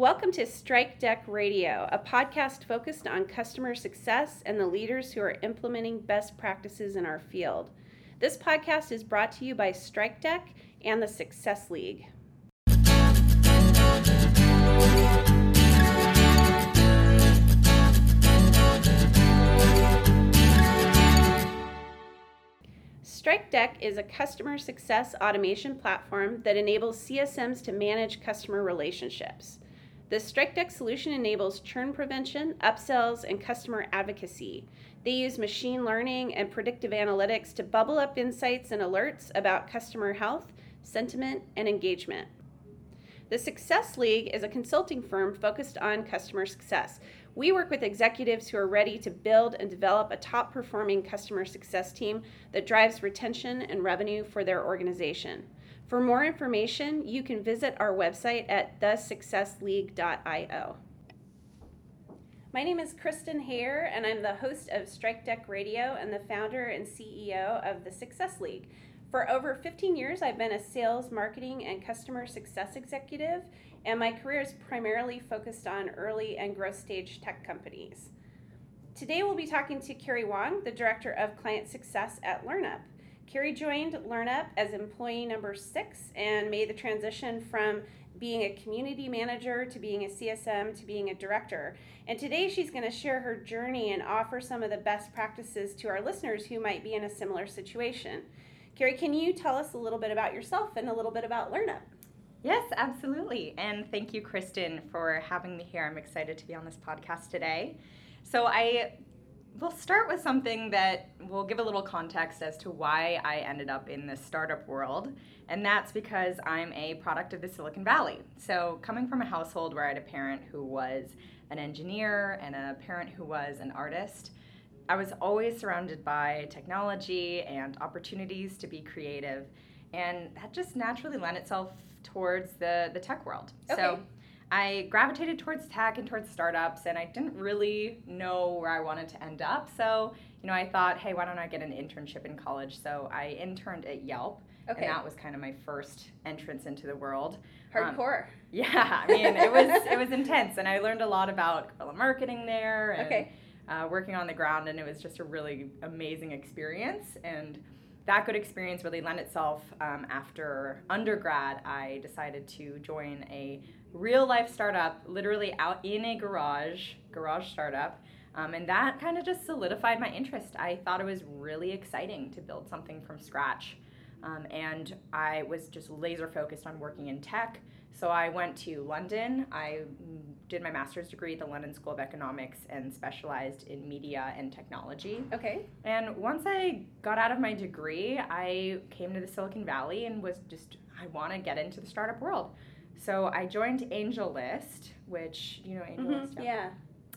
Welcome to Strikedeck Radio, a podcast focused on customer success and the leaders who are implementing best practices in our field. This podcast is brought to you by Strikedeck and the Success League. Strikedeck is a customer success automation platform that enables CSMs to manage customer relationships. The Strikedeck solution enables churn prevention, upsells, and customer advocacy. They use machine learning and predictive analytics to bubble up insights and alerts about customer health, sentiment, and engagement. The Success League is a consulting firm focused on customer success. We work with executives who are ready to build and develop a top performing customer success team that drives retention and revenue for their organization. For more information, you can visit our website at thesuccessleague.io. My name is Kristen Hayer, and I'm the host of Strikedeck Radio and the founder and CEO of the Success League. For over 15 years, I've been a sales, marketing, and customer success executive, and my career is primarily focused on early and growth stage tech companies. Today, we'll be talking to Carrie Wong, the Director of Client Success at LearnUp. Carrie joined LearnUp as employee number six and made the transition from being a community manager to being a CSM to being a director. And today she's going to share her journey and offer some of the best practices to our listeners who might be in a similar situation. Carrie, can you tell us a little bit about yourself and a little bit about LearnUp? Yes, absolutely. And thank you, Kristen, for having me here. I'm excited to be on this podcast today. So, I we'll start with something that will give a little context as to why I ended up in the startup world. And that's because I'm a product of the Silicon Valley. So, coming from a household where I had a parent who was an engineer and a parent who was an artist, I was always surrounded by technology and opportunities to be creative. And that just naturally lent itself towards the, the tech world. Okay. So, I gravitated towards tech and towards startups, and I didn't really know where I wanted to end up. So, you know, I thought, hey, why don't I get an internship in college? So I interned at Yelp, Okay. and that was kind of my first entrance into the world. Hardcore. Um, yeah, I mean, it was it was intense, and I learned a lot about guerrilla marketing there, and Okay. uh, working on the ground, and it was just a really amazing experience. And that good experience really lent itself um, after undergrad. I decided to join a real life startup, literally out in a garage, garage startup. Um, and that kind of just solidified my interest. I thought it was really exciting to build something from scratch. Um, and I was just laser focused on working in tech. So I went to London. I did my master's degree at the London School of Economics and specialized in media and technology. Okay. And once I got out of my degree, I came to the Silicon Valley and was just, I want to get into the startup world. So I joined AngelList, which, you know, AngelList? Mhm, Yeah.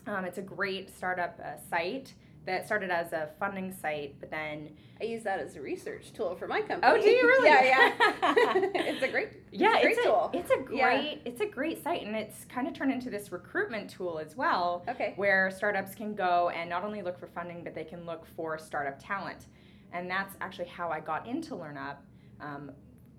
Um, it's a great startup uh, site that started as a funding site, but then I use that as a research tool for my company. Oh, do you really? yeah, yeah. it's a great, yeah, it's a great it's a, tool. it's a great Yeah. it's a great site, and it's kind of turned into this recruitment tool as well, Okay. where startups can go and not only look for funding, but they can look for startup talent, and that's actually how I got into LearnUp, um,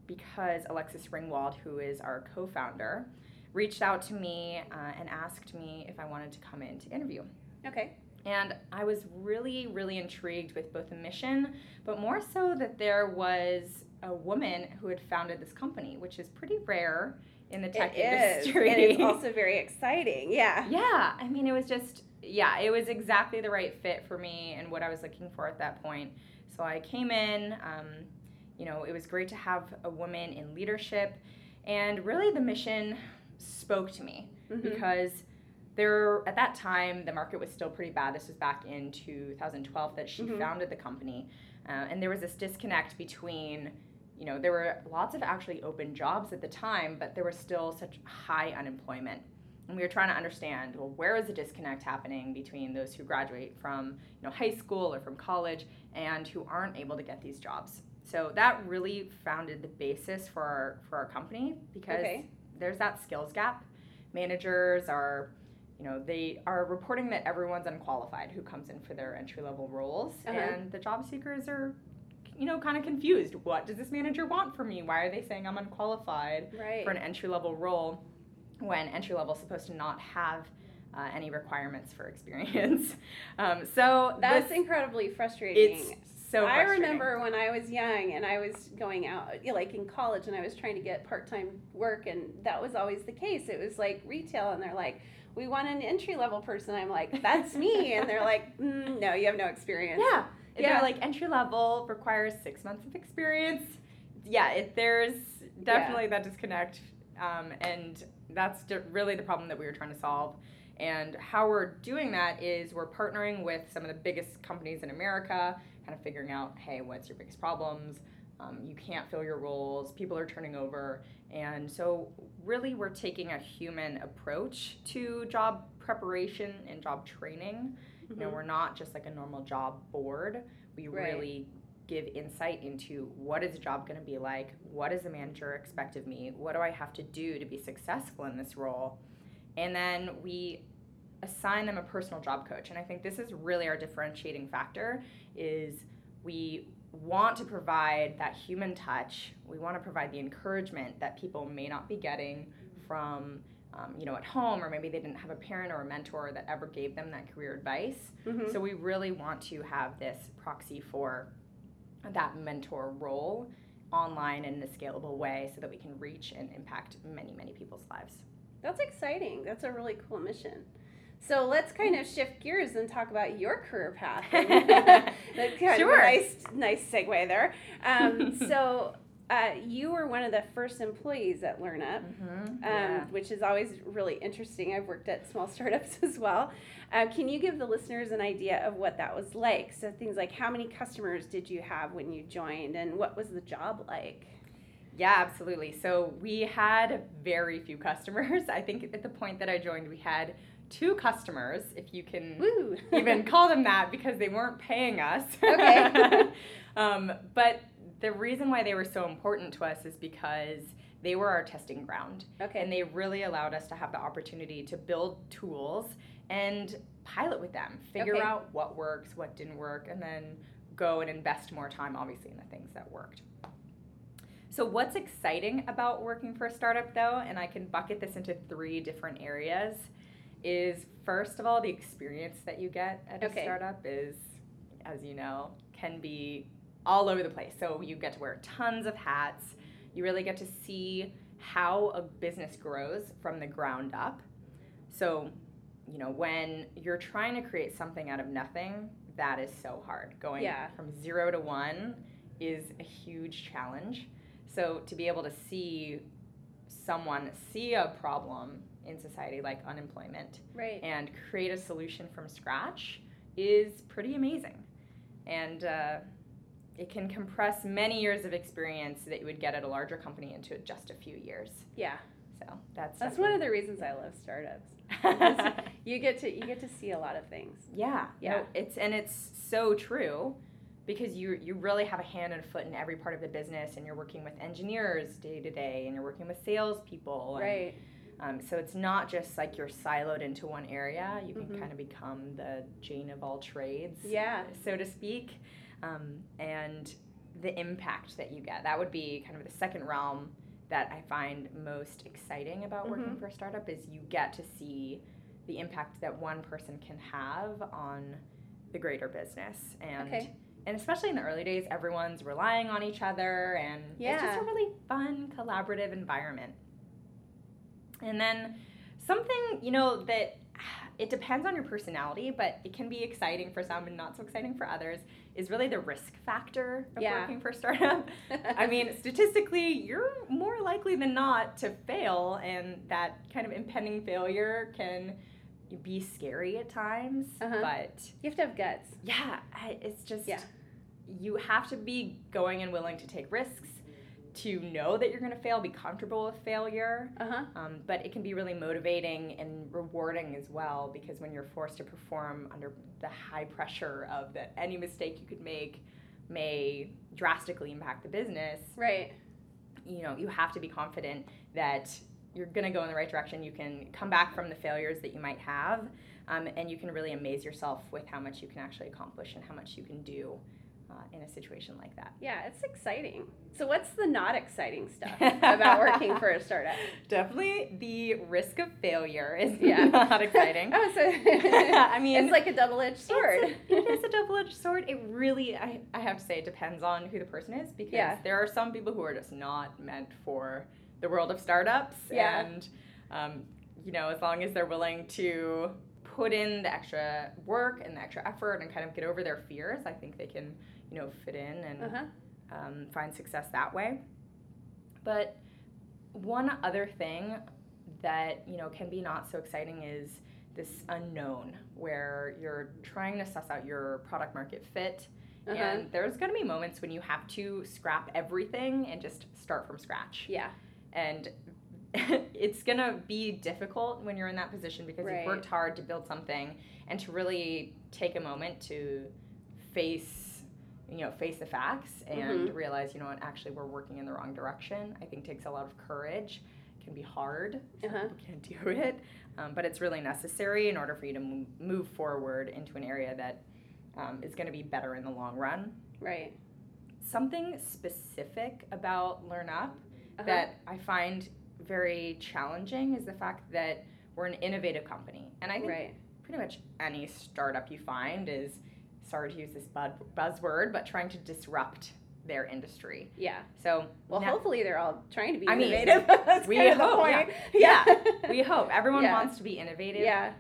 because Alexis Ringwald, who is our co-founder, reached out to me uh, and asked me if I wanted to come in to interview. Okay. And I was really, really intrigued with both the mission, but more so that there was a woman who had founded this company, which is pretty rare in the tech it is, industry. and it's also very exciting. Yeah. yeah, I mean, it was just, yeah, it was exactly the right fit for me and what I was looking for at that point. So I came in, um, you know, it was great to have a woman in leadership, and really the mission spoke to me Mhm. because there at that time the market was still pretty bad. This was back in 2012 that she Mhm. founded the company. Uh, and there was this disconnect between you know there were lots of actually open jobs at the time but there was still such high unemployment. And we were trying to understand well where is the disconnect happening between those who graduate from you know high school or from college and who aren't able to get these jobs so that really founded the basis for our for our company because Okay. there's that skills gap managers are you know they are reporting that everyone's unqualified who comes in for their entry level roles Uh-huh. and the job seekers are you know kind of confused what does this manager want from me why are they saying i'm unqualified Right. for an entry level role when entry level is supposed to not have uh, any requirements for experience. Um, so That's this- incredibly frustrating. it's so. I remember when I was young and I was going out, you know, like in college, and I was trying to get part time work, and that was always the case. It was like retail, and they're like, we want an entry level person. I'm like, that's me. And they're like, mm, no, you have no experience. Yeah. Yeah. They're like entry level requires six months of experience. Yeah, it, there's definitely that disconnect, um, and that's d- really the problem that we were trying to solve. And how we're doing that is we're partnering with some of the biggest companies in America, kind of figuring out, hey, what's your biggest problems? Um, you can't fill your roles. People are turning over, and so really we're taking a human approach to job preparation and job training. You know, Mhm. we're not just like a normal job board. We Right. really give insight into what is a job going to be like, what does the manager expect of me, what do I have to do to be successful in this role, and then we assign them a personal job coach. And I think this is really our differentiating factor is we want to provide that human touch. We want to provide the encouragement that people may not be getting from um, you know, at home, or maybe they didn't have a parent or a mentor that ever gave them that career advice. Mhm. So we really want to have this proxy for that mentor role online in a scalable way so that we can reach and impact many, many people's lives. That's exciting. That's a really cool mission. So let's kind of shift gears and talk about your career path. That's kind Sure. of a nice, nice segue there. Um, so uh, you were one of the first employees at LearnUp. Mm-hmm. Um, which is always really interesting. I've worked at small startups as well. Uh, can you give the listeners an idea of what that was like? So, things like how many customers did you have when you joined, and what was the job like? Yeah, absolutely. So we had very few customers. I think at the point that I joined, we had two customers, if you can Woo! even call them that because they weren't paying us. Okay. um, but the reason why they were so important to us is because they were our testing ground. okay. And they really allowed us to have the opportunity to build tools and pilot with them, figure Okay. out what works, what didn't work, and then go and invest more time, obviously, in the things that worked. So, what's exciting about working for a startup, though, and I can bucket this into three different areas, is first of all, the experience that you get at a Okay. startup is, as you know, can be all over the place. So, you get to wear tons of hats, you really get to see how a business grows from the ground up. So, you know, when you're trying to create something out of nothing, that is so hard. Going Yeah. from zero to one is a huge challenge. So, to be able to see someone see a problem in society like unemployment right. and create a solution from scratch is pretty amazing. And uh, it can compress many years of experience that you would get at a larger company into just a few years. Yeah. So that's That's one of the reasons I love startups. You get to you get to see a lot of things. yeah, Yeah. No, it's and it's so true because you you really have a hand and a foot in every part of the business, and you're working with engineers day to day, and you're working with salespeople, and, Right. Um, so it's not just like you're siloed into one area. You can Mhm. kind of become the Jane of all trades, Yeah. so to speak. Um, and the impact that you get. That would be kind of the second realm that I find most exciting about working Mhm. for a startup is you get to see the impact that one person can have on the greater business. And Okay. and especially in the early days, everyone's relying on each other and it's just a really fun, collaborative environment. And then something, you know, that it depends on your personality, but it can be exciting for some and not so exciting for others, is really the risk factor of Yeah. working for a startup. I mean, statistically, you're more likely than not to fail, and that kind of impending failure can be scary at times. Uh-huh. But you have to have guts. yeah, it's just Yeah. you have to be going and willing to take risks, to know that you're going to fail, be comfortable with failure. Uh huh. Um, but it can be really motivating and rewarding as well because when you're forced to perform under the high pressure of that any mistake you could make may drastically impact the business, Right. you know, you have to be confident that you're going to go in the right direction. You can come back from the failures that you might have, um, and you can really amaze yourself with how much you can actually accomplish and how much you can do uh, in a situation like that. Yeah, it's exciting. So, what's the not exciting stuff about working for a startup? Definitely the risk of failure is Yeah. not exciting. Oh, so I mean, it's like a double-edged sword. It's a, it is a double-edged sword. It really, I, I have to say, it depends on who the person is because Yeah. there are some people who are just not meant for the world of startups. Yeah. And, um, you know, as long as they're willing to put in the extra work and the extra effort and kind of get over their fears, I think they can, you know, fit in and uh-huh. um, find success that way. But one other thing that you know can be not so exciting is this unknown where you're trying to suss out your product market fit Uh-huh. and there's going to be moments when you have to scrap everything and just start from scratch yeah. and it's going to be difficult when you're in that position because Right. you've worked hard to build something and to really take a moment to face you know face the facts and Mhm. realize you know what actually we're working in the wrong direction i think takes a lot of courage can be hard Uh-huh. people can't do it um, but it's really necessary in order for you to mo- move forward into an area that um, is going to be better in the long run Right. something specific about LearnUp Uh-huh. that I find very challenging is the fact that we're an innovative company. And I think right. pretty much any startup you find is, sorry to use this buzzword, but trying to disrupt their industry. Yeah. So Well, now- hopefully they're all trying to be I mean, innovative. That's we kind hope, yeah. Yeah. we hope everyone Yeah. wants to be innovative. Yeah.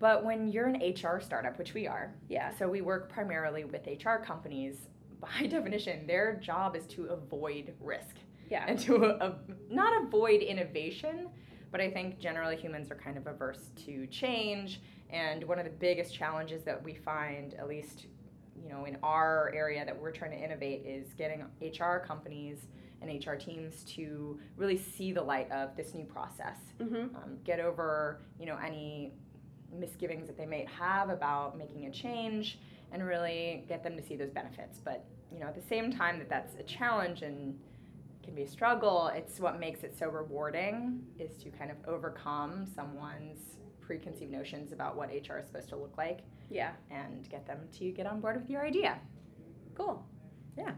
But when you're an HR startup, which we are, Yeah. so we work primarily with HR companies. By definition, their job is to avoid risk. Yeah. and to uh, not avoid innovation, but I think generally humans are kind of averse to change. And one of the biggest challenges that we find, at least you know, in our area that we're trying to innovate, is getting HR companies and HR teams to really see the light of this new process. Mm-hmm. Um, get over you know any misgivings that they may have about making a change, and really get them to see those benefits. But you know, at the same time that that's a challenge and can be a struggle, it's what makes it so rewarding is to kind of overcome someone's preconceived notions about what HR is supposed to look like Yeah. and get them to get on board with your idea. Cool. Yeah.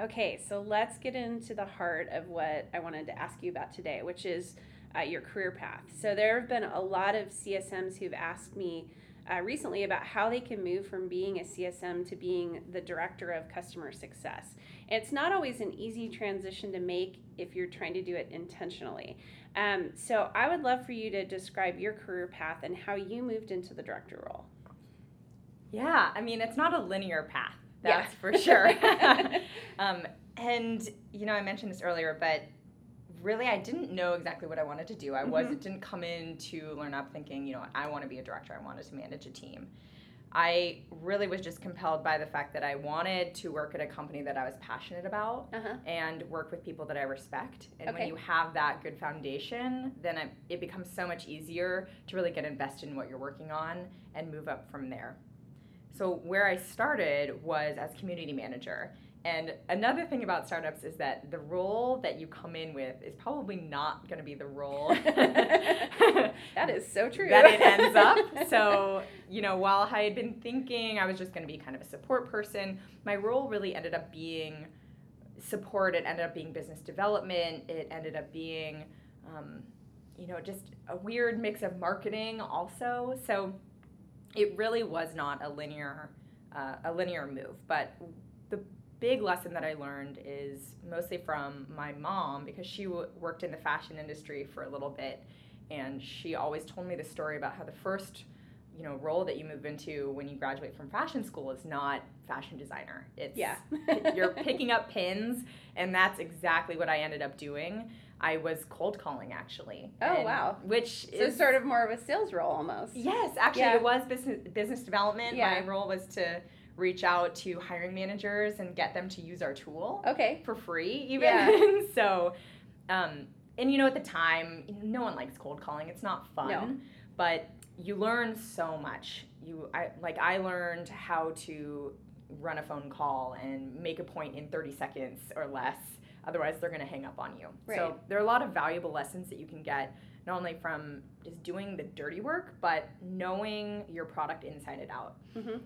Okay, so let's get into the heart of what I wanted to ask you about today, which is uh, your career path. So there have been a lot of CSMs who've asked me uh, recently about how they can move from being a CSM to being the director of customer success. And it's not always an easy transition to make if you're trying to do it intentionally. Um, so I would love for you to describe your career path and how you moved into the director role. Yeah, I mean, it's not a linear path, Yeah. that's for sure. um, and, you know, I mentioned this earlier, but really I didn't know exactly what I wanted to do. I was Mhm. it didn't come in to LearnUp thinking, you know, I want to be a director, I wanted to manage a team. I really was just compelled by the fact that I wanted to work at a company that I was passionate about Uh huh. and work with people that I respect. And when you have that good foundation, then it, it becomes so much easier to really get invested in what you're working on and move up from there. So, where I started was as community manager. And another thing about startups is that the role that you come in with is probably not going to be the role That is so true. that it ends up. So, you know, while I had been thinking I was just going to be kind of a support person, my role really ended up being support. It ended up being business development. It ended up being, um, you know, just a weird mix of marketing also. So, it really was not a linear, uh, a linear move. But big lesson that I learned is mostly from my mom because she w- worked in the fashion industry for a little bit and she always told me the story about how the first you know role that you move into when you graduate from fashion school is not fashion designer it's Yeah. you're picking up pins and that's exactly what i ended up doing i was cold calling actually Oh, and- wow. which So is sort of more of a sales role almost. yes actually Yeah. it was business business development Yeah. my role was to reach out to hiring managers and get them to use our tool Okay. for free even Yeah. so um, and you know at the time no one likes cold calling it's not fun No. but you learn so much you I, like i learned how to run a phone call and make a point in 30 seconds or less otherwise they're going to hang up on you Right. so there are a lot of valuable lessons that you can get not only from just doing the dirty work but knowing your product inside and out hmm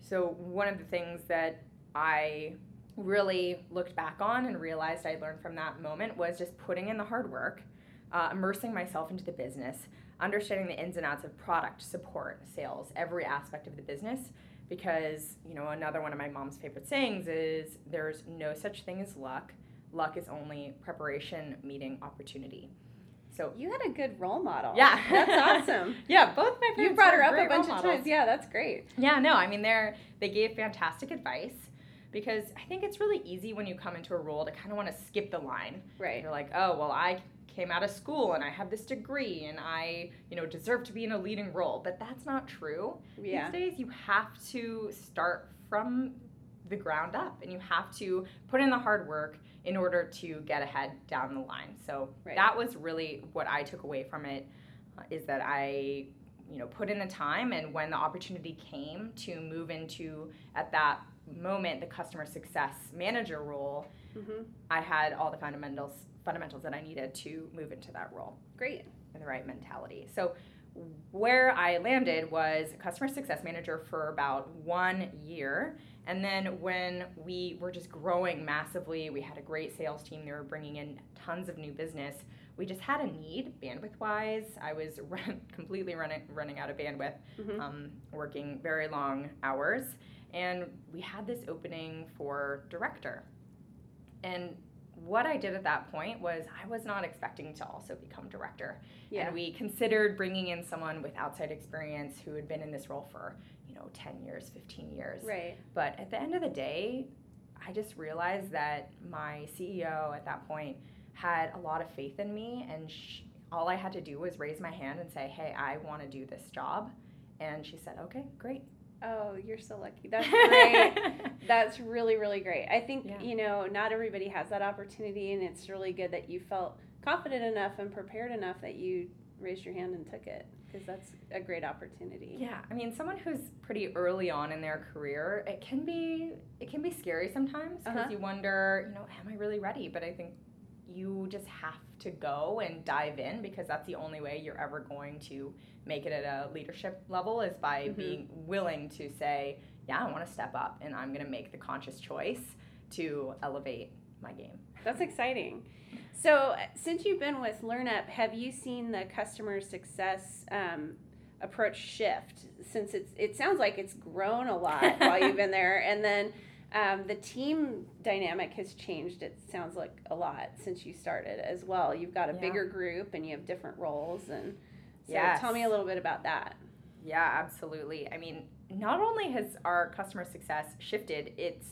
So, one of the things that I really looked back on and realized I learned from that moment was just putting in the hard work, uh, immersing myself into the business, understanding the ins and outs of product, support, sales, every aspect of the business. Because, you know, another one of my mom's favorite sayings is there's no such thing as luck. Luck is only preparation meeting opportunity. So you had a good role model. Yeah, that's awesome. yeah, both my parents. You brought her up a bunch of times. Yeah, that's great. Yeah, no, I mean they're they gave fantastic advice because I think it's really easy when you come into a role to kind of want to skip the line. Right. You're like, oh well, I came out of school and I have this degree and I, you know, deserve to be in a leading role. But that's not true. Yeah. These days you have to start from the ground up and you have to put in the hard work in order to get ahead down the line. So right. that was really what I took away from it uh, is that I you know put in the time and when the opportunity came to move into at that moment the customer success manager role mm-hmm. i had all the fundamentals fundamentals that i needed to move into that role great and the right mentality so where i landed was customer success manager for about one year and then when we were just growing massively we had a great sales team they were bringing in tons of new business we just had a need bandwidth wise i was run, completely running running out of bandwidth mm-hmm. um, working very long hours and we had this opening for director. And what I did at that point was I was not expecting to also become director. Yeah. And we considered bringing in someone with outside experience who had been in this role for, know, 10 years, 15 years. Right. But at the end of the day, I just realized that my CEO at that point had a lot of faith in me and she, all I had to do was raise my hand and say, "Hey, I want to do this job." And she said, "Okay, great. Oh, you're so lucky. That's great. That's really, really great. I think, yeah. you know, not everybody has that opportunity, and it's really good that you felt confident enough and prepared enough that you raised your hand and took it because that's a great opportunity. Yeah, I mean, someone who's pretty early on in their career, it can be it can be scary sometimes because uh-huh. you wonder, you know, am I really ready? But I think you just have to go and dive in because that's the only way you're ever going to make it at a leadership level is by mm-hmm. being willing to say, yeah, I want to step up and I'm going to make the conscious choice to elevate my game. That's exciting. So, since you've been with LearnUp, have you seen the customer success um, approach shift? Since it's, it sounds like it's grown a lot while you've been there, and then um, the team dynamic has changed. It sounds like a lot since you started as well. You've got a yeah. bigger group and you have different roles, and so yes. tell me a little bit about that. Yeah, absolutely. I mean, not only has our customer success shifted, it's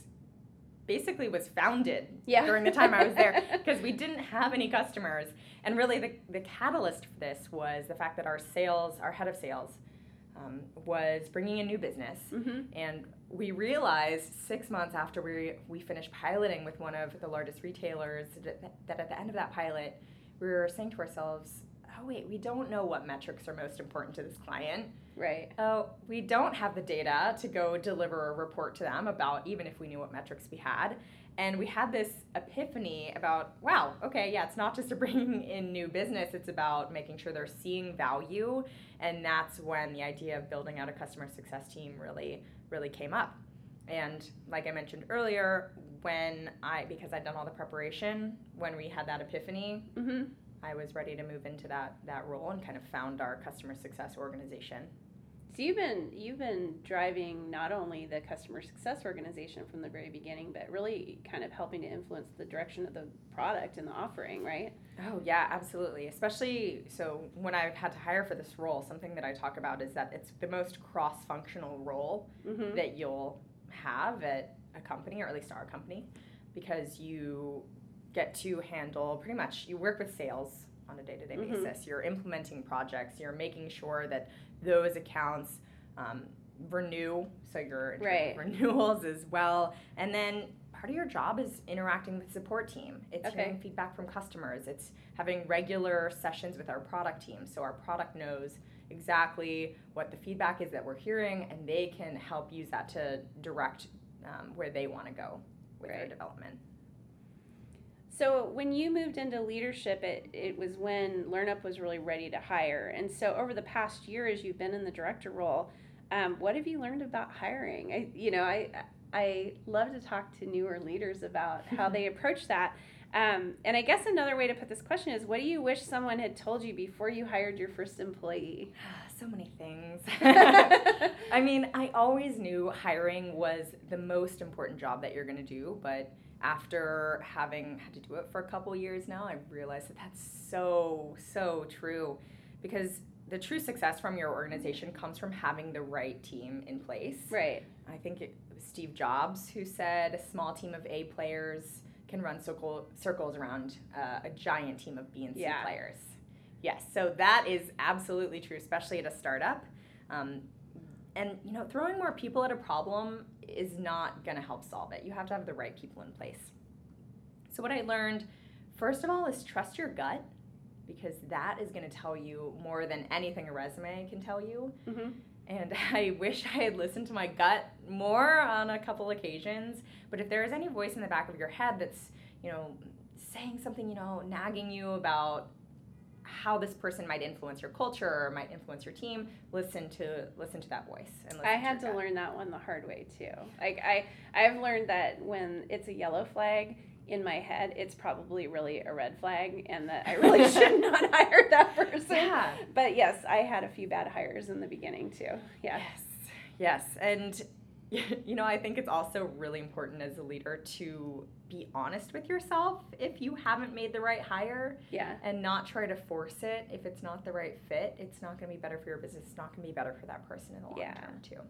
basically was founded yeah. during the time I was there because we didn't have any customers. And really, the, the catalyst for this was the fact that our sales, our head of sales, um, was bringing in new business. Mm-hmm. And we realized six months after we, we finished piloting with one of the largest retailers that, that at the end of that pilot, we were saying to ourselves, oh, wait, we don't know what metrics are most important to this client. Right. Oh, we don't have the data to go deliver a report to them about even if we knew what metrics we had. And we had this epiphany about, wow, okay, yeah, it's not just bringing in new business, it's about making sure they're seeing value. And that's when the idea of building out a customer success team really, really came up. And like I mentioned earlier, when I, because I'd done all the preparation, when we had that epiphany, mm-hmm. I was ready to move into that, that role and kind of found our customer success organization. So you've been you've been driving not only the customer success organization from the very beginning, but really kind of helping to influence the direction of the product and the offering, right? Oh yeah, absolutely. Especially so when I've had to hire for this role, something that I talk about is that it's the most cross-functional role mm-hmm. that you'll have at a company, or at least our company, because you get to handle pretty much you work with sales on a day-to-day mm-hmm. basis. You're implementing projects. You're making sure that those accounts um, renew, so your right. renewals as well. And then part of your job is interacting with support team. It's okay. hearing feedback from customers. It's having regular sessions with our product team, so our product knows exactly what the feedback is that we're hearing, and they can help use that to direct um, where they want to go with right. their development. So when you moved into leadership, it, it was when LearnUp was really ready to hire. And so over the past year, as you've been in the director role, Um, what have you learned about hiring? I, you know, I I love to talk to newer leaders about how they approach that. Um, and I guess another way to put this question is, what do you wish someone had told you before you hired your first employee? so many things. I mean, I always knew hiring was the most important job that you're going to do, but after having had to do it for a couple years now, I realized that that's so, so true because the true success from your organization comes from having the right team in place. Right. I think it was Steve Jobs who said a small team of A players can run circle, circles around uh, a giant team of B and C Yeah. players. Yes, so that is absolutely true, especially at a startup. Um, and you know, throwing more people at a problem is not going to help solve it. You have to have the right people in place. So what I learned, first of all, is trust your gut because that is going to tell you more than anything a resume can tell you. hmm And I wish I had listened to my gut more on a couple occasions. But if there is any voice in the back of your head that's, you know, saying something, you know, nagging you about how this person might influence your culture or might influence your team, listen to listen to that voice. And listen I had your to learn that one the hard way too. Like I, I've learned that when it's a yellow flag in my head, it's probably really a red flag, and that I really should not hire that person. Yeah. But yes, I had a few bad hires in the beginning too. Yeah. Yes. Yes. And you know, I think it's also really important as a leader to be honest with yourself if you haven't made the right hire Yeah. and not try to force it if it's not the right fit. It's not going to be better for your business. It's not going to be better for that person in the long Yeah. term, too.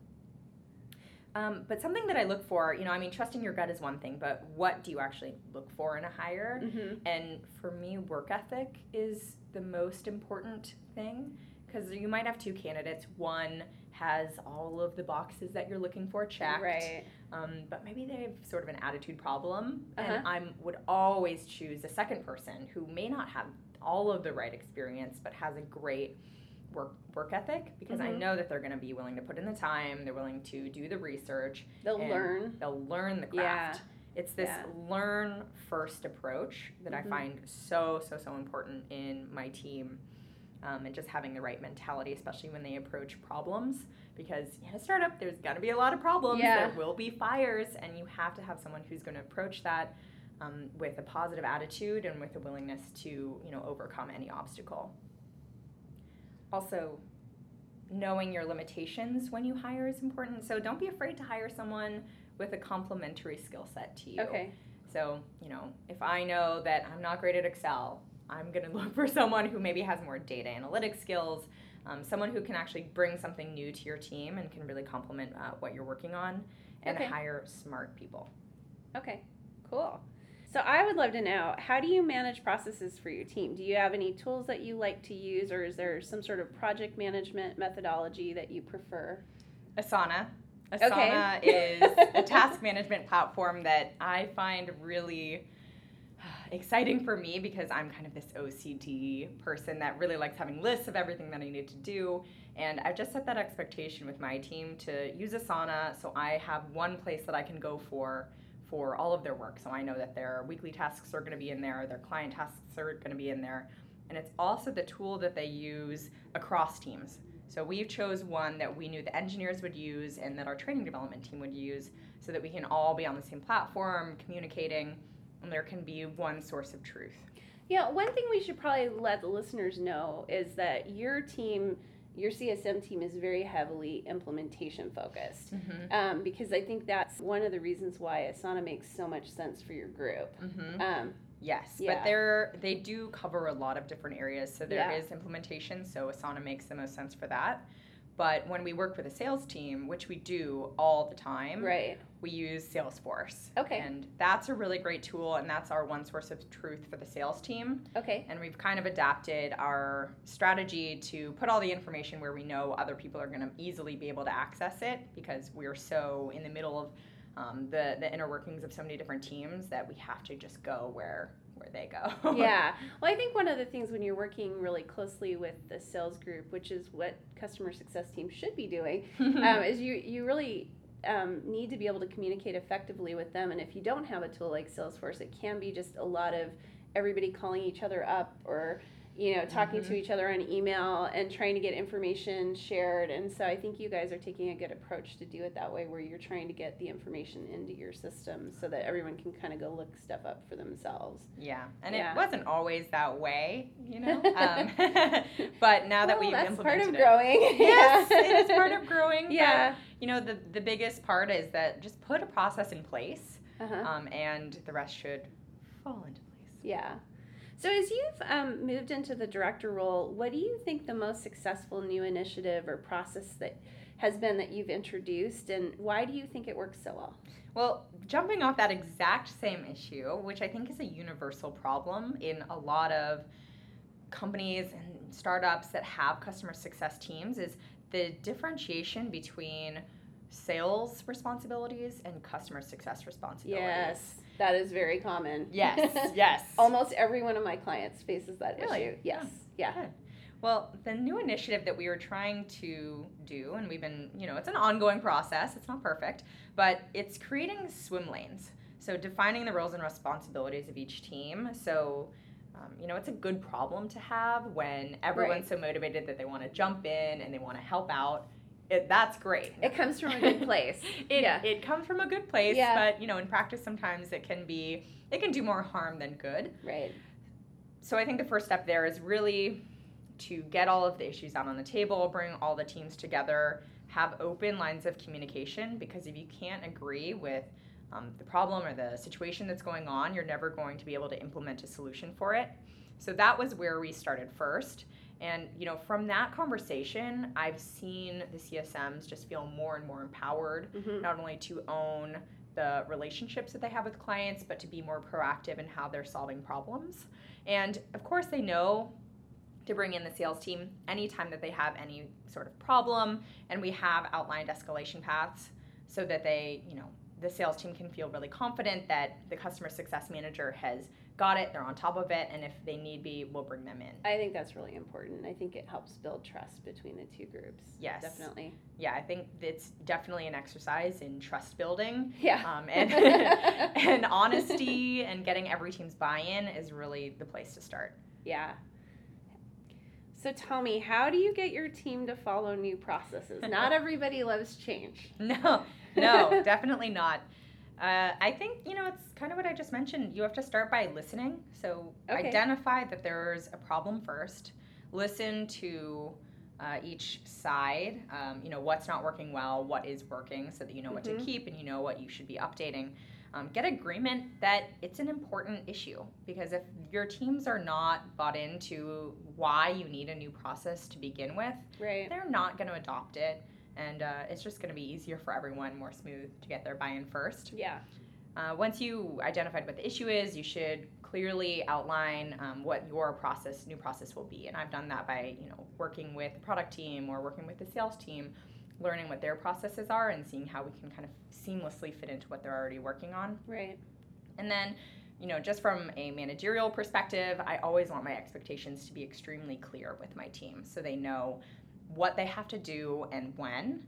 Um, but something that I look for, you know, I mean, trusting your gut is one thing, but what do you actually look for in a hire? hmm And for me, work ethic is the most important thing because you might have two candidates. One has all of the boxes that you're looking for checked, Right. um, but maybe they have sort of an attitude problem. Uh-huh. And I would always choose a second person who may not have all of the right experience but has a great work work ethic because I Mhm. know that they're going to be willing to put in the time, they're willing to do the research, They'll learn. they'll learn the Yeah. craft. It's this Yeah. learn first approach that Mhm. I find so, so, so important in my team. Um, and just having the right mentality, especially when they approach problems. Because in a startup, there's going to be a lot of problems. Yeah. There will be fires, and you have to have someone who's going to approach that um, with a positive attitude and with a willingness to, you know, overcome any obstacle. Also, knowing your limitations when you hire is important. So don't be afraid to hire someone with a complementary skill set to you. Okay. So, you know, if I know that I'm not great at Excel, I'm going to look for someone who maybe has more data analytics skills, um, someone who can actually bring something new to your team and can really complement uh, what you're working on, and Okay. hire smart people. Okay. Cool. So I would love to know how do you manage processes for your team? Do you have any tools that you like to use, or is there some sort of project management methodology that you prefer? Asana. Okay. Asana is a task management platform that I find really exciting for me because I'm kind of this OCD person that really likes having lists of everything that I need to do. And I've just set that expectation with my team to use Asana so I have one place that I can go for for all of their work. So I know that their weekly tasks are going to be in there, their client tasks are going to be in there. And it's also the tool that they use across teams. So we chose one that we knew the engineers would use and that our training development team would use so that we can all be on the same platform, communicating, and there can be one source of truth. Yeah, one thing we should probably let the listeners know is that your team, your CSM team, is very heavily implementation focused. Mm-hmm. Um, because I think that's one of the reasons why Asana makes so much sense for your group. Mm-hmm. Um, Yes, Yeah. but they're they do cover a lot of different areas. So there is Yeah. implementation. So Asana makes the most sense for that. But when we work with a sales team, which we do all the time, right. we use Salesforce. Okay. And that's a really great tool, and that's our one source of truth for the sales team. Okay. And we've kind of adapted our strategy to put all the information where we know other people are going to easily be able to access it because we're so in the middle of um, the, the inner workings of so many different teams that we have to just go where where they go. yeah. Well, I think one of the things when you're working really closely with the sales group, which is what customer success teams should be doing, um, is you you really um, need to be able to communicate effectively with them. And if you don't have a tool like Salesforce, it can be just a lot of everybody calling each other up or you know, talking Mhm. to each other on email and trying to get information shared. And so I think you guys are taking a good approach to do it that way, where you're trying to get the information into your system so that everyone can kind of go look stuff up for themselves. Yeah, and Yeah. it wasn't always that way, you know. Um, but now that we've that's part implemented of it, growing. yes, Yeah. it is part of growing. but, Yeah. you know, the the biggest part is that just put a process in place, Uh-huh. um, and the rest should fall into place. Yeah. So as you've um, moved into the director role, what do you think the most successful new initiative or process that has been that you've introduced, and why do you think it works so well? Well, jumping off that exact same issue, which I think is a universal problem in a lot of companies and startups that have customer success teams, is the differentiation between sales responsibilities and customer success responsibilities. Yes, that is very common. Yes, yes. Almost every one of my clients faces that Really? issue. Yes. Yeah. Good. Well, the new initiative that we were trying to do, and we've been, you know, it's an ongoing process, it's not perfect, but it's creating swim lanes. So defining the roles and responsibilities of each team. So, um, you know, it's a good problem to have when everyone's so motivated that they want to jump in and they want to help out. It, that's great. It comes from a good place. it, yeah. it comes from a good place, Yeah. but, you know, in practice sometimes it can be, it can do more harm than good. Right. So I think the first step there is really to get all of the issues out on the table, bring all the teams together, have open lines of communication because if you can't agree with um, the problem or the situation that's going on, you're never going to be able to implement a solution for it. So that was where we started first. And you know, from that conversation, I've seen the CSMs just feel more and more empowered hmm not only to own the relationships that they have with clients, but to be more proactive in how they're solving problems. And of course, they know to bring in the sales team anytime that they have any sort of problem, and we have outlined escalation paths so that they, you know, the sales team can feel really confident that the customer success manager has got it, they're on top of it, and if they need be, we'll bring them in. I think that's really important. I think it helps build trust between the two groups. Yes. Definitely. Yeah, I think it's definitely an exercise in trust building Yeah. um, and and honesty and getting every team's buy-in is really the place to start. Yeah. So tell me, how do you get your team to follow new processes? Not everybody loves change. No, no, definitely not. Uh, I think you know it's kind of what I just mentioned. You have to start by listening. So Okay. identify that there's a problem first. Listen to uh, each side. Um, you know what's not working well, what is working, so that you know what to Mhm. keep and you know what you should be updating. Um, get agreement that it's an important issue because if your teams are not bought into why you need a new process to begin with, Right. they're not going to adopt it and uh, it's just going to be easier for everyone more smooth to get their buy-in first Yeah. uh, once you identified what the issue is you should clearly outline um, what your process new process will be and i've done that by you know working with the product team or working with the sales team learning what their processes are and seeing how we can kind of seamlessly fit into what they're already working on Right. and then, you know, just from a managerial perspective, I always want my expectations to be extremely clear with my team so they know what they have to do and when.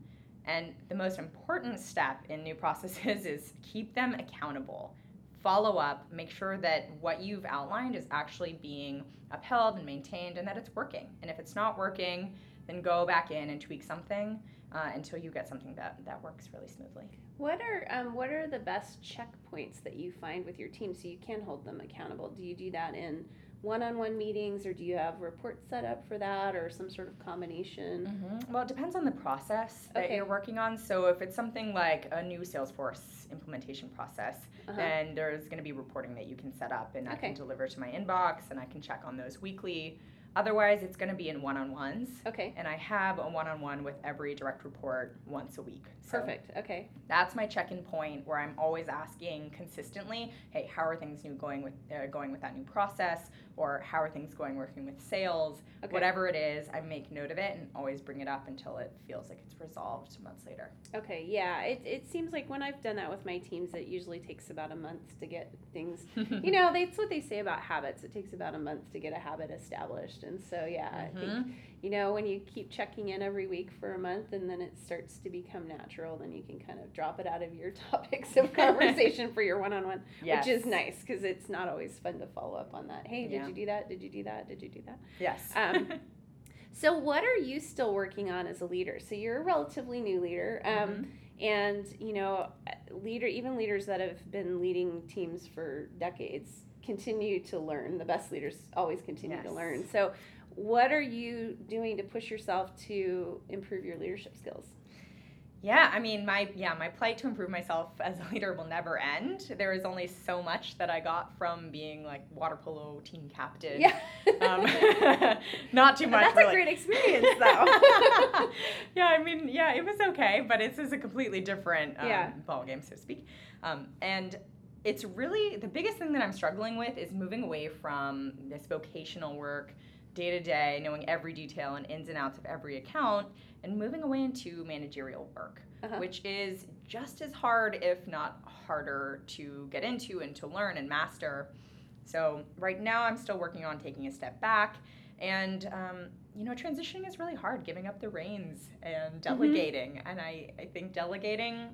And the most important step in new processes is keep them accountable. Follow up, make sure that what you've outlined is actually being upheld and maintained and that it's working. And if it's not working, then go back in and tweak something uh, until you get something that, that works really smoothly. What are um, what are the best checkpoints that you find with your team so you can hold them accountable? Do you do that in one-on-one meetings, or do you have reports set up for that, or some sort of combination? hmm Well, it depends on the process that Okay. you're working on. So if it's something like a new Salesforce implementation process, Uh-huh. then there's going to be reporting that you can set up, and I can deliver to my inbox, and I can check on those weekly. Otherwise, it's going to be in one-on-ones, Okay. and I have a one-on-one with every direct report once a week. So Perfect. Okay. that's my check-in point where I'm always asking consistently, "Hey, how are things new going with uh, going with that new process?" Or how are things going working with sales? Okay. Whatever it is, I make note of it and always bring it up until it feels like it's resolved months later. Okay. Yeah. It it seems like when I've done that with my teams, it usually takes about a month to get things. You know, that's what they say about habits. It takes about a month to get a habit established, and so yeah, I think Mhm. You know, when you keep checking in every week for a month and then it starts to become natural, then you can kind of drop it out of your topics of conversation for your one on one, which is nice because it's not always fun to follow up on that. Hey, did Yeah. you do that? Did you do that? Did you do that? Yes. Um, So, what are you still working on as a leader? So, you're a relatively new leader. Um, Mhm. and you know leader even leaders that have been leading teams for decades continue to learn the best leaders always continue to learn so what are you doing to push yourself to improve your leadership skills Yeah, I mean, my yeah, my plight to improve myself as a leader will never end. There is only so much that I got from being like water polo team captain. yeah Um, not too much. that's really. a great experience though yeah, I mean, yeah, it was okay, but it's just a completely different um, Yeah. ball game, so to speak. Um, and it's really the biggest thing that I'm struggling with is moving away from this vocational work, day to day, knowing every detail and ins and outs of every account, and moving away into managerial work, Uh-huh. which is just as hard, if not harder, to get into and to learn and master. So right now, I'm still working on taking a step back, and um, you know, transitioning is really hard, giving up the reins and delegating. And I, I think delegating,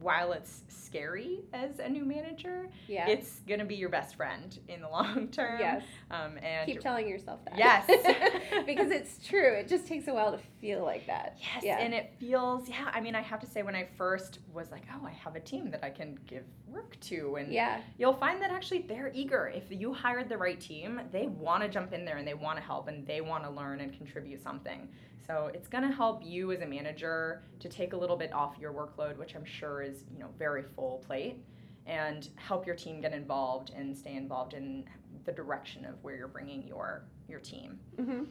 while it's scary as a new manager, yeah it's gonna be your best friend in the long term. yes Um, and keep telling yourself that Yes. because it's true it just takes a while to feel like that Yes, yeah and it feels yeah. I mean, I have to say, when I first was like, oh, I have a team that I can give work to, and yeah you'll find that actually they're eager. If you hired the right team, they want to jump in there and they want to help and they want to learn and contribute something. So it's going to help you as a manager to take a little bit off your workload, which I'm sure is you know very full plate, and help your team get involved and stay involved in the direction of where you're bringing your your team. hmm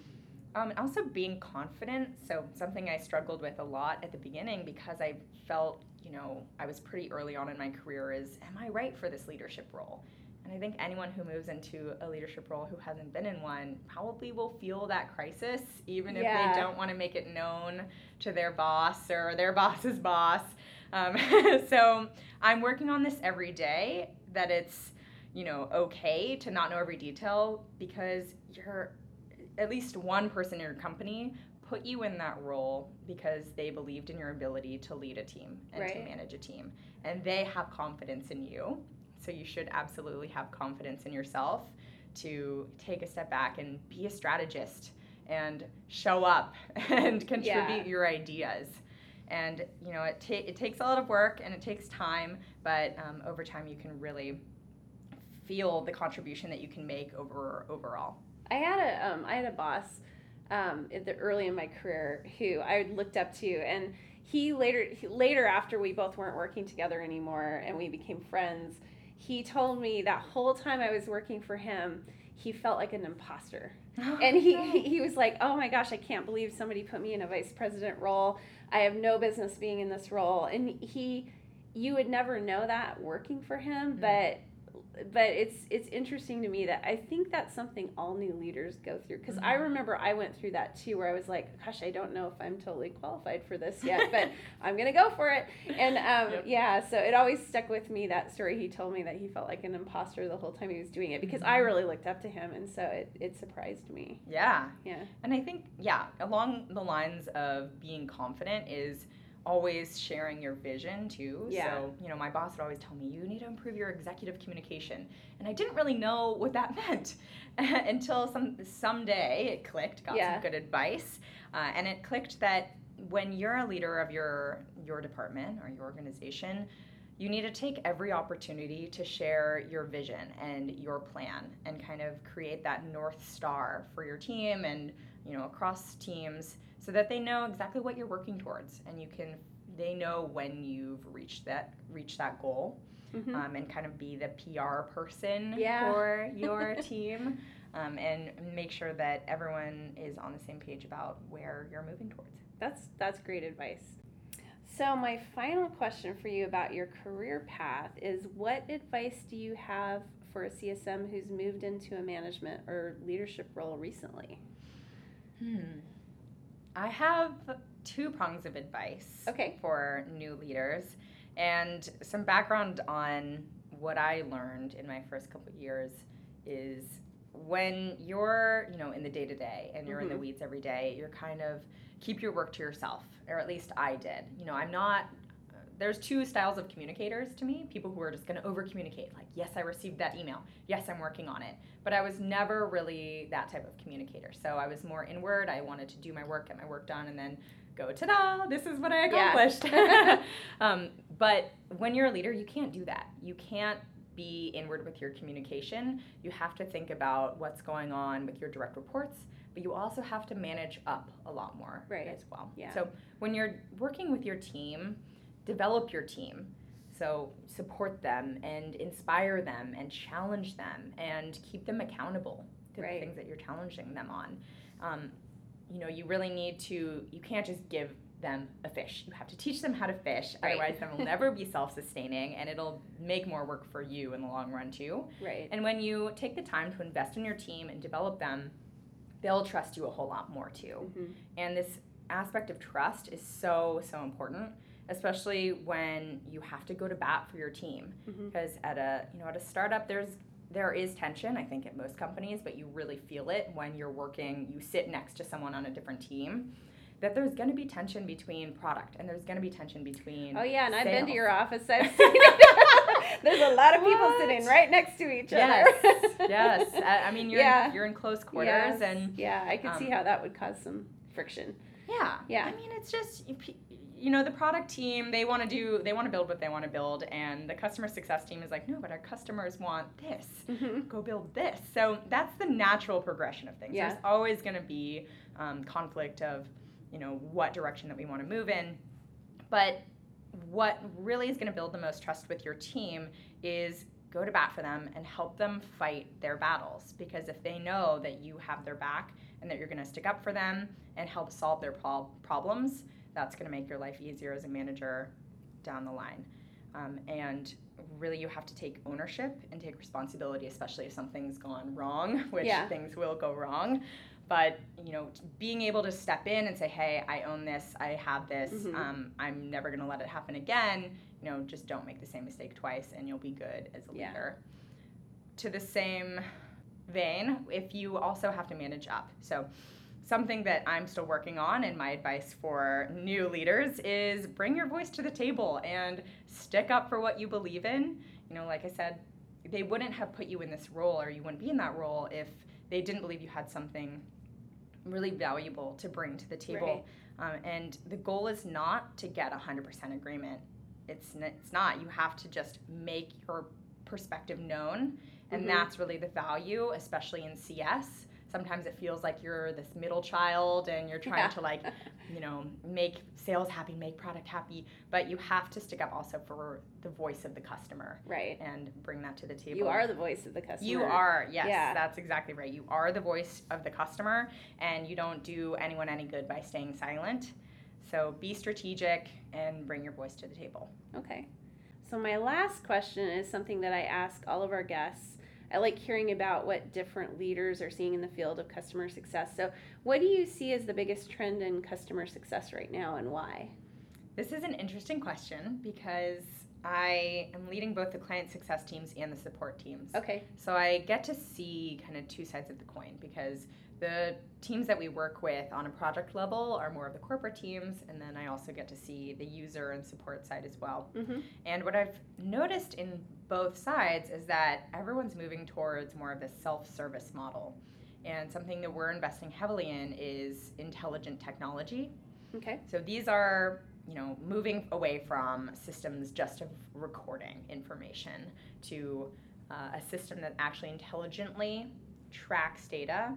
Um, and also being confident. So something I struggled with a lot at the beginning because I felt, you know, I was pretty early on in my career is, am I right for this leadership role? And I think anyone who moves into a leadership role who hasn't been in one probably will feel that crisis, even if Yeah. they don't want to make it known to their boss or their boss's boss. Um, so I'm working on this every day that it's, you know, okay to not know every detail because you're at least one person in your company put you in that role because they believed in your ability to lead a team and to manage a team and they have confidence in you so you should absolutely have confidence in yourself to take a step back and be a strategist and show up and contribute Yeah. your ideas and you know it, ta- it takes a lot of work and it takes time but um, over time you can really feel the contribution that you can make over overall I had a um, I had a boss um, in the early in my career who I looked up to, and he later he, later after we both weren't working together anymore and we became friends, he told me that whole time I was working for him, he felt like an imposter, and he he was like, oh my gosh, I can't believe somebody put me in a vice president role. I have no business being in this role, and he. You would never know that working for him, Mhm. but but it's it's interesting to me that I think that's something all new leaders go through because I Mhm. remember I went through that too where I was like gosh I don't know if I'm totally qualified for this yet but I'm gonna go for it and um, Yep. yeah so it always stuck with me that story he told me that he felt like an imposter the whole time he was doing it because I Mhm. really looked up to him and so it, it surprised me yeah yeah And I think, yeah, along the lines of being confident is always sharing your vision too. Yeah. So, you know, my boss would always tell me, you need to improve your executive communication. And I didn't really know what that meant until some someday it clicked, got Yeah. some good advice. Uh, and it clicked that when you're a leader of your your department or your organization, you need to take every opportunity to share your vision and your plan and kind of create that north star for your team and you know across teams so that they know exactly what you're working towards and you can they know when you've reached that reached that goal Mhm. um, and kind of be the PR person Yeah. for your team um, and make sure that everyone is on the same page about where you're moving towards. That's that's great advice. So my final question for you about your career path is what advice do you have for a CSM who's moved into a management or leadership role recently? Hmm. I have two prongs of advice Okay. for new leaders and some background on what I learned in my first couple years is when you're, you know, in the day to day and you're in the Mhm. weeds every day, you're kind of keep your work to yourself, or at least I did. You know, I'm not. There's two styles of communicators to me. People who are just going to over communicate, like, yes, I received that email. Yes, I'm working on it. But I was never really that type of communicator. So I was more inward. I wanted to do my work, get my work done, and then go, ta da, this is what I Yeah. accomplished. um, but when you're a leader, you can't do that. You can't be inward with your communication. You have to think about what's going on with your direct reports, but you also have to manage up a lot more Right. as well. Yeah. So when you're working with your team, develop your team. So support them and inspire them and challenge them and keep them accountable to Right. the things that you're challenging them on. Um, you know, you really need to. You can't just give them a fish. You have to teach them how to fish. Right. Otherwise, they will never be self-sustaining, and it'll make more work for you in the long run too. Right. And when you take the time to invest in your team and develop them, they'll trust you a whole lot more too. Mhm. And this aspect of trust is so so important, especially when you have to go to bat for your team. Because at a you know at a startup, there's there is tension. I think at most companies, but you really feel it when you're working. You sit next to someone on a different team. That there's going to be tension between product, and there's going to be tension between. Oh yeah, and I've been to your office. I've seen it. There's a lot of people What? sitting right next to each Yes, other. yes. I, I mean, you're Yeah. in, you're in close quarters, Yes. and yeah, I could see um, how that would cause some friction. Yeah. Yeah. I mean, it's just you, know the product team they want to do they want to build what they want to build, and the customer success team is like, no, but our customers want this. Mhm. Go build this. So that's the natural progression of things. Yeah. There's always going to be um, conflict of you know what direction that we want to move in, but what really is going to build the most trust with your team is go to bat for them and help them fight their battles because if they know that you have their back and that you're going to stick up for them and help solve their prob- problems that's going to make your life easier as a manager down the line um, and really you have to take ownership and take responsibility especially if something's gone wrong which Yeah. things will go wrong but you know being able to step in and say hey i own this i have this Mhm. um, i'm never going to let it happen again you know just don't make the same mistake twice and you'll be good as a Yeah. leader to the same vein if you also have to manage up so something that i'm still working on and my advice for new leaders is bring your voice to the table and stick up for what you believe in. You know like i said they wouldn't have put you in this role or you wouldn't be in that role if they didn't believe you had something really valuable to bring to the table. Um, and the goal is not to get 100% agreement. It's, n- it's not. You have to just make your perspective known and Mhm. that's really the value especially in cs sometimes it feels like you're this middle child and you're trying Yeah. to like you know make sales happy make product happy but you have to stick up also for the voice of the customer right. and bring that to the table You are the voice of the customer. you are, yes, Yeah. that's exactly right. You are the voice of the customer, and you don't do anyone any good by staying silent. So be strategic and bring your voice to the table. Okay. So my last question is something that I ask all of our guests. I like hearing about what different leaders are seeing in the field of customer success. So, what do you see as the biggest trend in customer success right now and why? This is an interesting question because I am leading both the client success teams and the support teams. Okay. So I get to see kind of two sides of the coin because the teams that we work with on a project level are more of the corporate teams, and then I also get to see the user and support side as well. Mm-hmm. And what I've noticed in both sides is that everyone's moving towards more of a self service model. And something that we're investing heavily in is intelligent technology. Okay. So these are, you know, moving away from systems just of recording information to uh, a system that actually intelligently tracks data,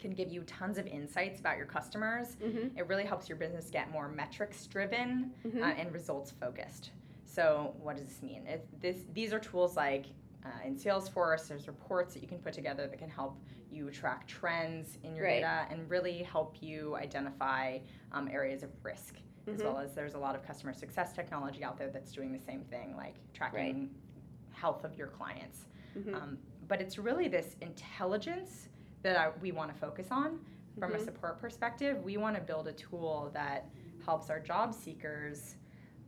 can give you tons of insights about your customers. Mm-hmm. It really helps your business get more metrics driven Mm-hmm. uh, and results focused. So what does this mean? If this, these are tools like uh, in Salesforce, there's reports that you can put together that can help you track trends in your Right. data and really help you identify um, areas of risk. As Mhm. well as there's a lot of customer success technology out there that's doing the same thing, like tracking health of your clients. Mhm. Um, but it's really this intelligence that I, we want to focus on from a Mhm. support perspective. We want to build a tool that helps our job seekers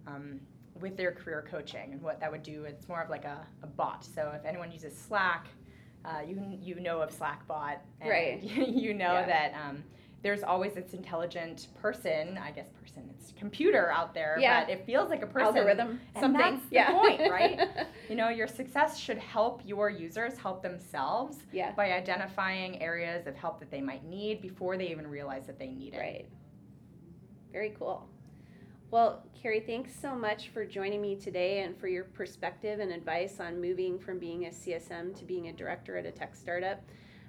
um, with their career coaching. And what that would do, it's more of like a, a bot. So if anyone uses Slack, uh, you you know of Slackbot, and Right. You know Yeah. that um, there's always this intelligent person. I guess person, it's computer out there, Yeah. but it feels like a person. Algorithm, And something. that's the yeah. point, right? You know, your success should help your users help themselves yeah. by identifying areas of help that they might need before they even realize that they need it. Right. Very cool. Well, Carrie, thanks so much for joining me today and for your perspective and advice on moving from being a CSM to being a director at a tech startup.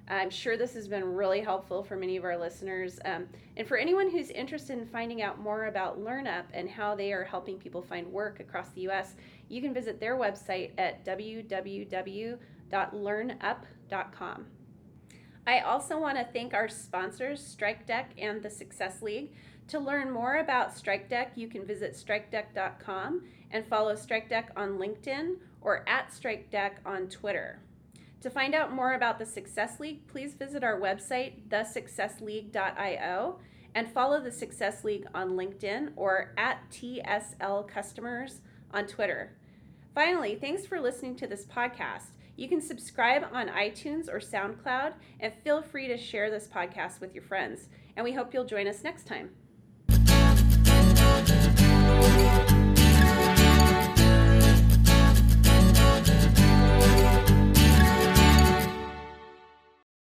I'm sure this has been really helpful for many of our listeners. Um, and for anyone who's interested in finding out more about LearnUp and how they are helping people find work across the U.S., you can visit their website at www.learnup.com. I also want to thank our sponsors, Strikedeck and the Success League. To learn more about Strikedeck, you can visit strikedeck.com and follow Strikedeck on LinkedIn or at Strikedeck on Twitter. To find out more about the Success League, please visit our website, thesuccessleague.io, and follow the Success League on LinkedIn or at TSL Customers on Twitter. Finally, thanks for listening to this podcast. You can subscribe on iTunes or SoundCloud, and feel free to share this podcast with your friends. And we hope you'll join us next time. Thank you.